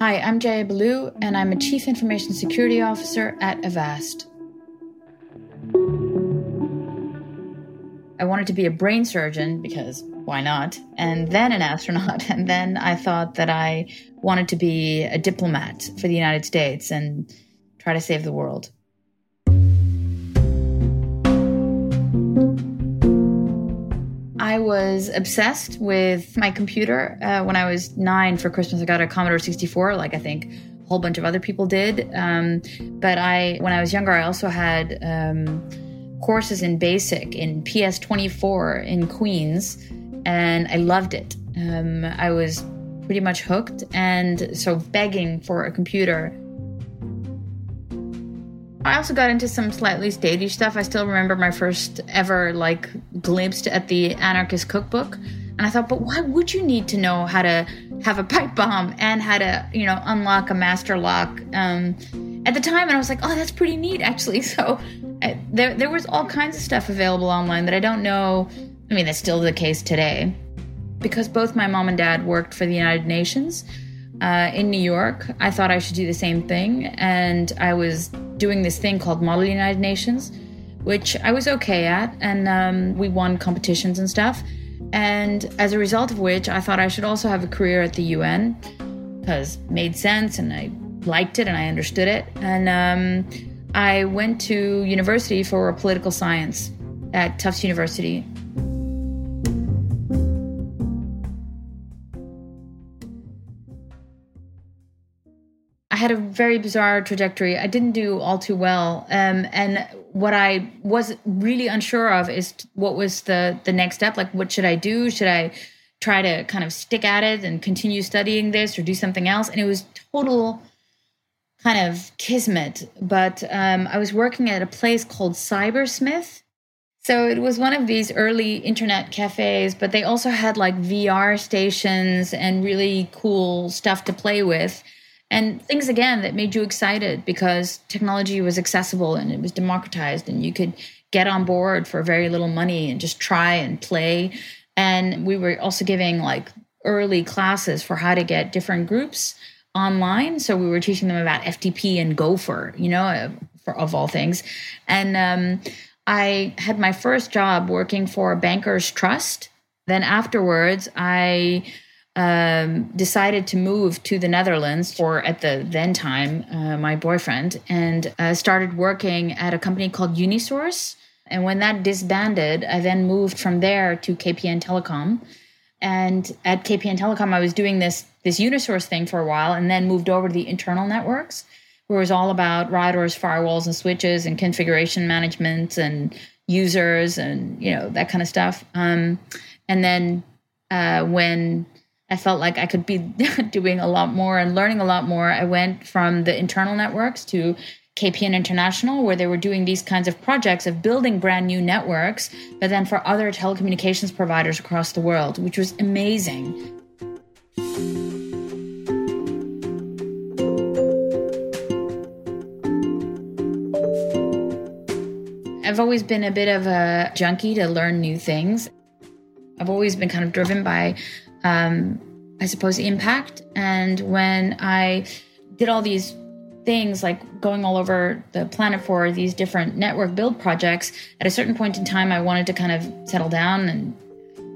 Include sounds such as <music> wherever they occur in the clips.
Hi, I'm Jaya Baloo, and I'm a Chief Information Security Officer at Avast. I wanted to be a brain surgeon because why not? And then an astronaut. <laughs> And then I thought that I wanted to be a diplomat for the United States and try to save the world. I was obsessed with my computer. Uh, when I was nine for Christmas, I got a Commodore 64, like I think a whole bunch of other people did. Um, but I, when I was younger, I also had um, courses in BASIC, in PS24 in Queens, and I loved it. Um, I was pretty much hooked, and so begging for a computer I also got into some slightly stagey stuff. I still remember my first ever like glimpse at the anarchist cookbook. And I thought, but why would you need to know how to have a pipe bomb and how to, you know, unlock a master lock? Um, at the time, and I was like, oh, that's pretty neat, actually. <laughs> So I, there, there was all kinds of stuff available online that I don't know. I mean, that's still the case today. Because both my mom and dad worked for the United Nations uh, in New York, I thought I should do the same thing. And I was doing this thing called Model United Nations, which I was okay at, and um, we won competitions and stuff. And as a result of which, I thought I should also have a career at the UN because made sense and I liked it and I understood it. And um, I went to university for political science at Tufts University had a very bizarre trajectory. I didn't do all too well. Um, and what I was really unsure of is what was the the next step. Like, what should I do? Should I try to kind of stick at it and continue studying this, or do something else? And it was total kind of kismet. But um, I was working at a place called Cybersmith. So it was one of these early internet cafes, but they also had like VR stations and really cool stuff to play with and things again that made you excited because technology was accessible and it was democratized and you could get on board for very little money and just try and play. And we were also giving like early classes for how to get different groups online. So we were teaching them about ftp and gopher you know for, of all things. And um, i had my first job working for bankers trust. Then afterwards i um, decided to move to the Netherlands for, at the then time, uh, my boyfriend, and uh, started working at a company called Unisource. And when that disbanded, I then moved from there to KPN Telecom. And at KPN Telecom, I was doing this this Unisource thing for a while, and then moved over to the internal networks, where it was all about routers, firewalls, and switches, and configuration management, and users, and you know that kind of stuff. Um, and then uh, when I felt like I could be <laughs> doing a lot more and learning a lot more. I went from the internal networks to KPN International, where they were doing these kinds of projects of building brand new networks, but then for other telecommunications providers across the world, which was amazing. I've always been a bit of a junkie to learn new things. I've always been kind of driven by um, I suppose, impact. And when I did all these things like going all over the planet for these different network build projects, at a certain point in time, I wanted to kind of settle down and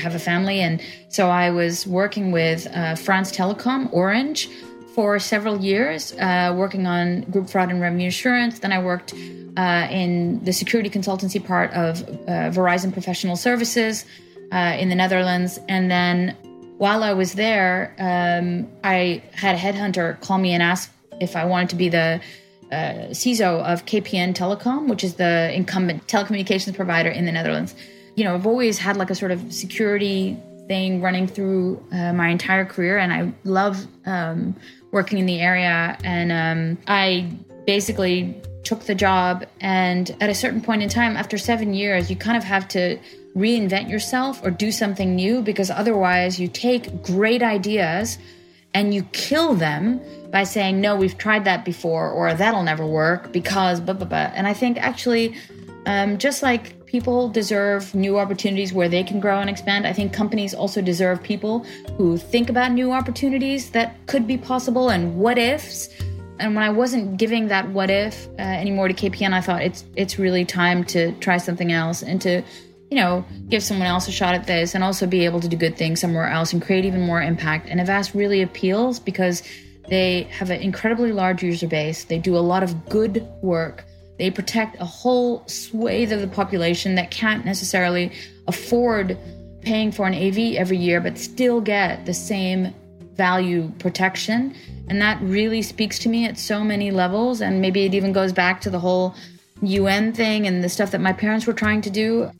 have a family. And so I was working with uh, France Telecom, Orange, for several years, uh, working on group fraud and revenue assurance. Then I worked uh, in the security consultancy part of uh, Verizon Professional Services uh, in the Netherlands. And then while I was there, um, I had a headhunter call me and ask if I wanted to be the uh, CISO of KPN Telecom, which is the incumbent telecommunications provider in the Netherlands you know, I've always had like a sort of security thing running through uh, my entire career, and I love um, working in the area. And um, I basically took the job, and at a certain point in time, after seven years, you kind of have to reinvent yourself or do something new because otherwise, you take great ideas and you kill them by saying, No, we've tried that before, or that'll never work because blah, blah, blah. And I think actually, um, just like people deserve new opportunities where they can grow and expand. I think companies also deserve people who think about new opportunities that could be possible and what ifs. And when I wasn't giving that what if uh, anymore to KPN, I thought it's it's really time to try something else and to you know give someone else a shot at this and also be able to do good things somewhere else and create even more impact. And Avast really appeals because they have an incredibly large user base. They do a lot of good work they protect a whole swathe of the population that can't necessarily afford paying for an AV every year, but still get the same value protection. And that really speaks to me at so many levels. And maybe it even goes back to the whole UN thing and the stuff that my parents were trying to do.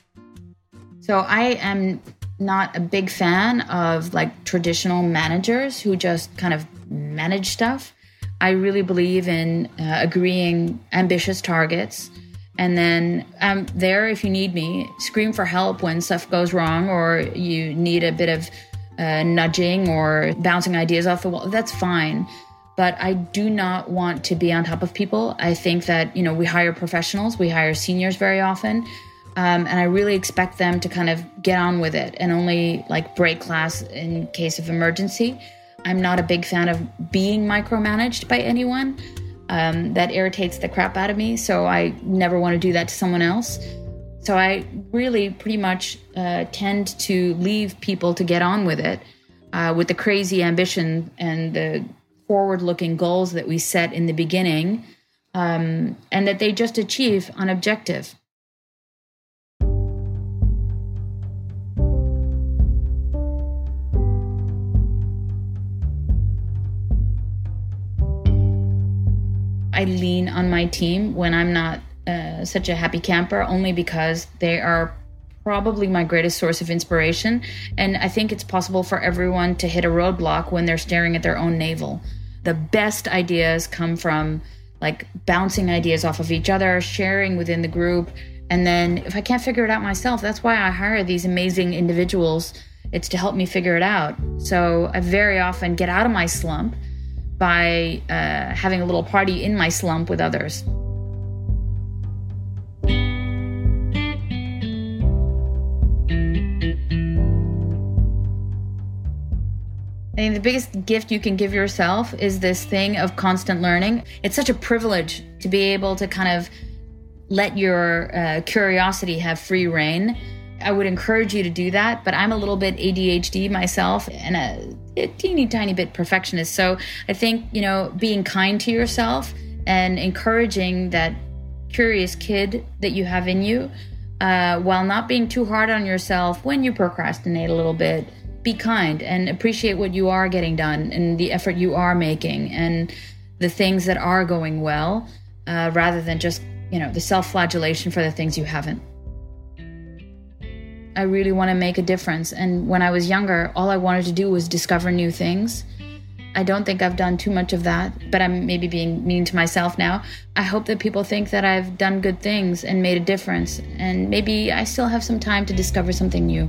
So I am not a big fan of like traditional managers who just kind of manage stuff. I really believe in uh, agreeing ambitious targets. And then I'm there if you need me. Scream for help when stuff goes wrong or you need a bit of uh, nudging or bouncing ideas off the wall. That's fine. But I do not want to be on top of people. I think that, you know, we hire professionals, we hire seniors very often. Um, and I really expect them to kind of get on with it and only like break class in case of emergency. I'm not a big fan of being micromanaged by anyone. Um, that irritates the crap out of me. So I never want to do that to someone else. So I really pretty much uh, tend to leave people to get on with it uh, with the crazy ambition and the forward looking goals that we set in the beginning um, and that they just achieve on objective. I lean on my team when I'm not uh, such a happy camper, only because they are probably my greatest source of inspiration. And I think it's possible for everyone to hit a roadblock when they're staring at their own navel. The best ideas come from like bouncing ideas off of each other, sharing within the group. And then if I can't figure it out myself, that's why I hire these amazing individuals. It's to help me figure it out. So I very often get out of my slump by uh, having a little party in my slump with others. I think the biggest gift you can give yourself is this thing of constant learning. It's such a privilege to be able to kind of let your uh, curiosity have free reign I would encourage you to do that, but I'm a little bit ADHD myself and a, a teeny tiny bit perfectionist. So I think, you know, being kind to yourself and encouraging that curious kid that you have in you uh, while not being too hard on yourself when you procrastinate a little bit. Be kind and appreciate what you are getting done and the effort you are making and the things that are going well uh, rather than just, you know, the self flagellation for the things you haven't. I really want to make a difference. And when I was younger, all I wanted to do was discover new things. I don't think I've done too much of that, but I'm maybe being mean to myself now. I hope that people think that I've done good things and made a difference, and maybe I still have some time to discover something new.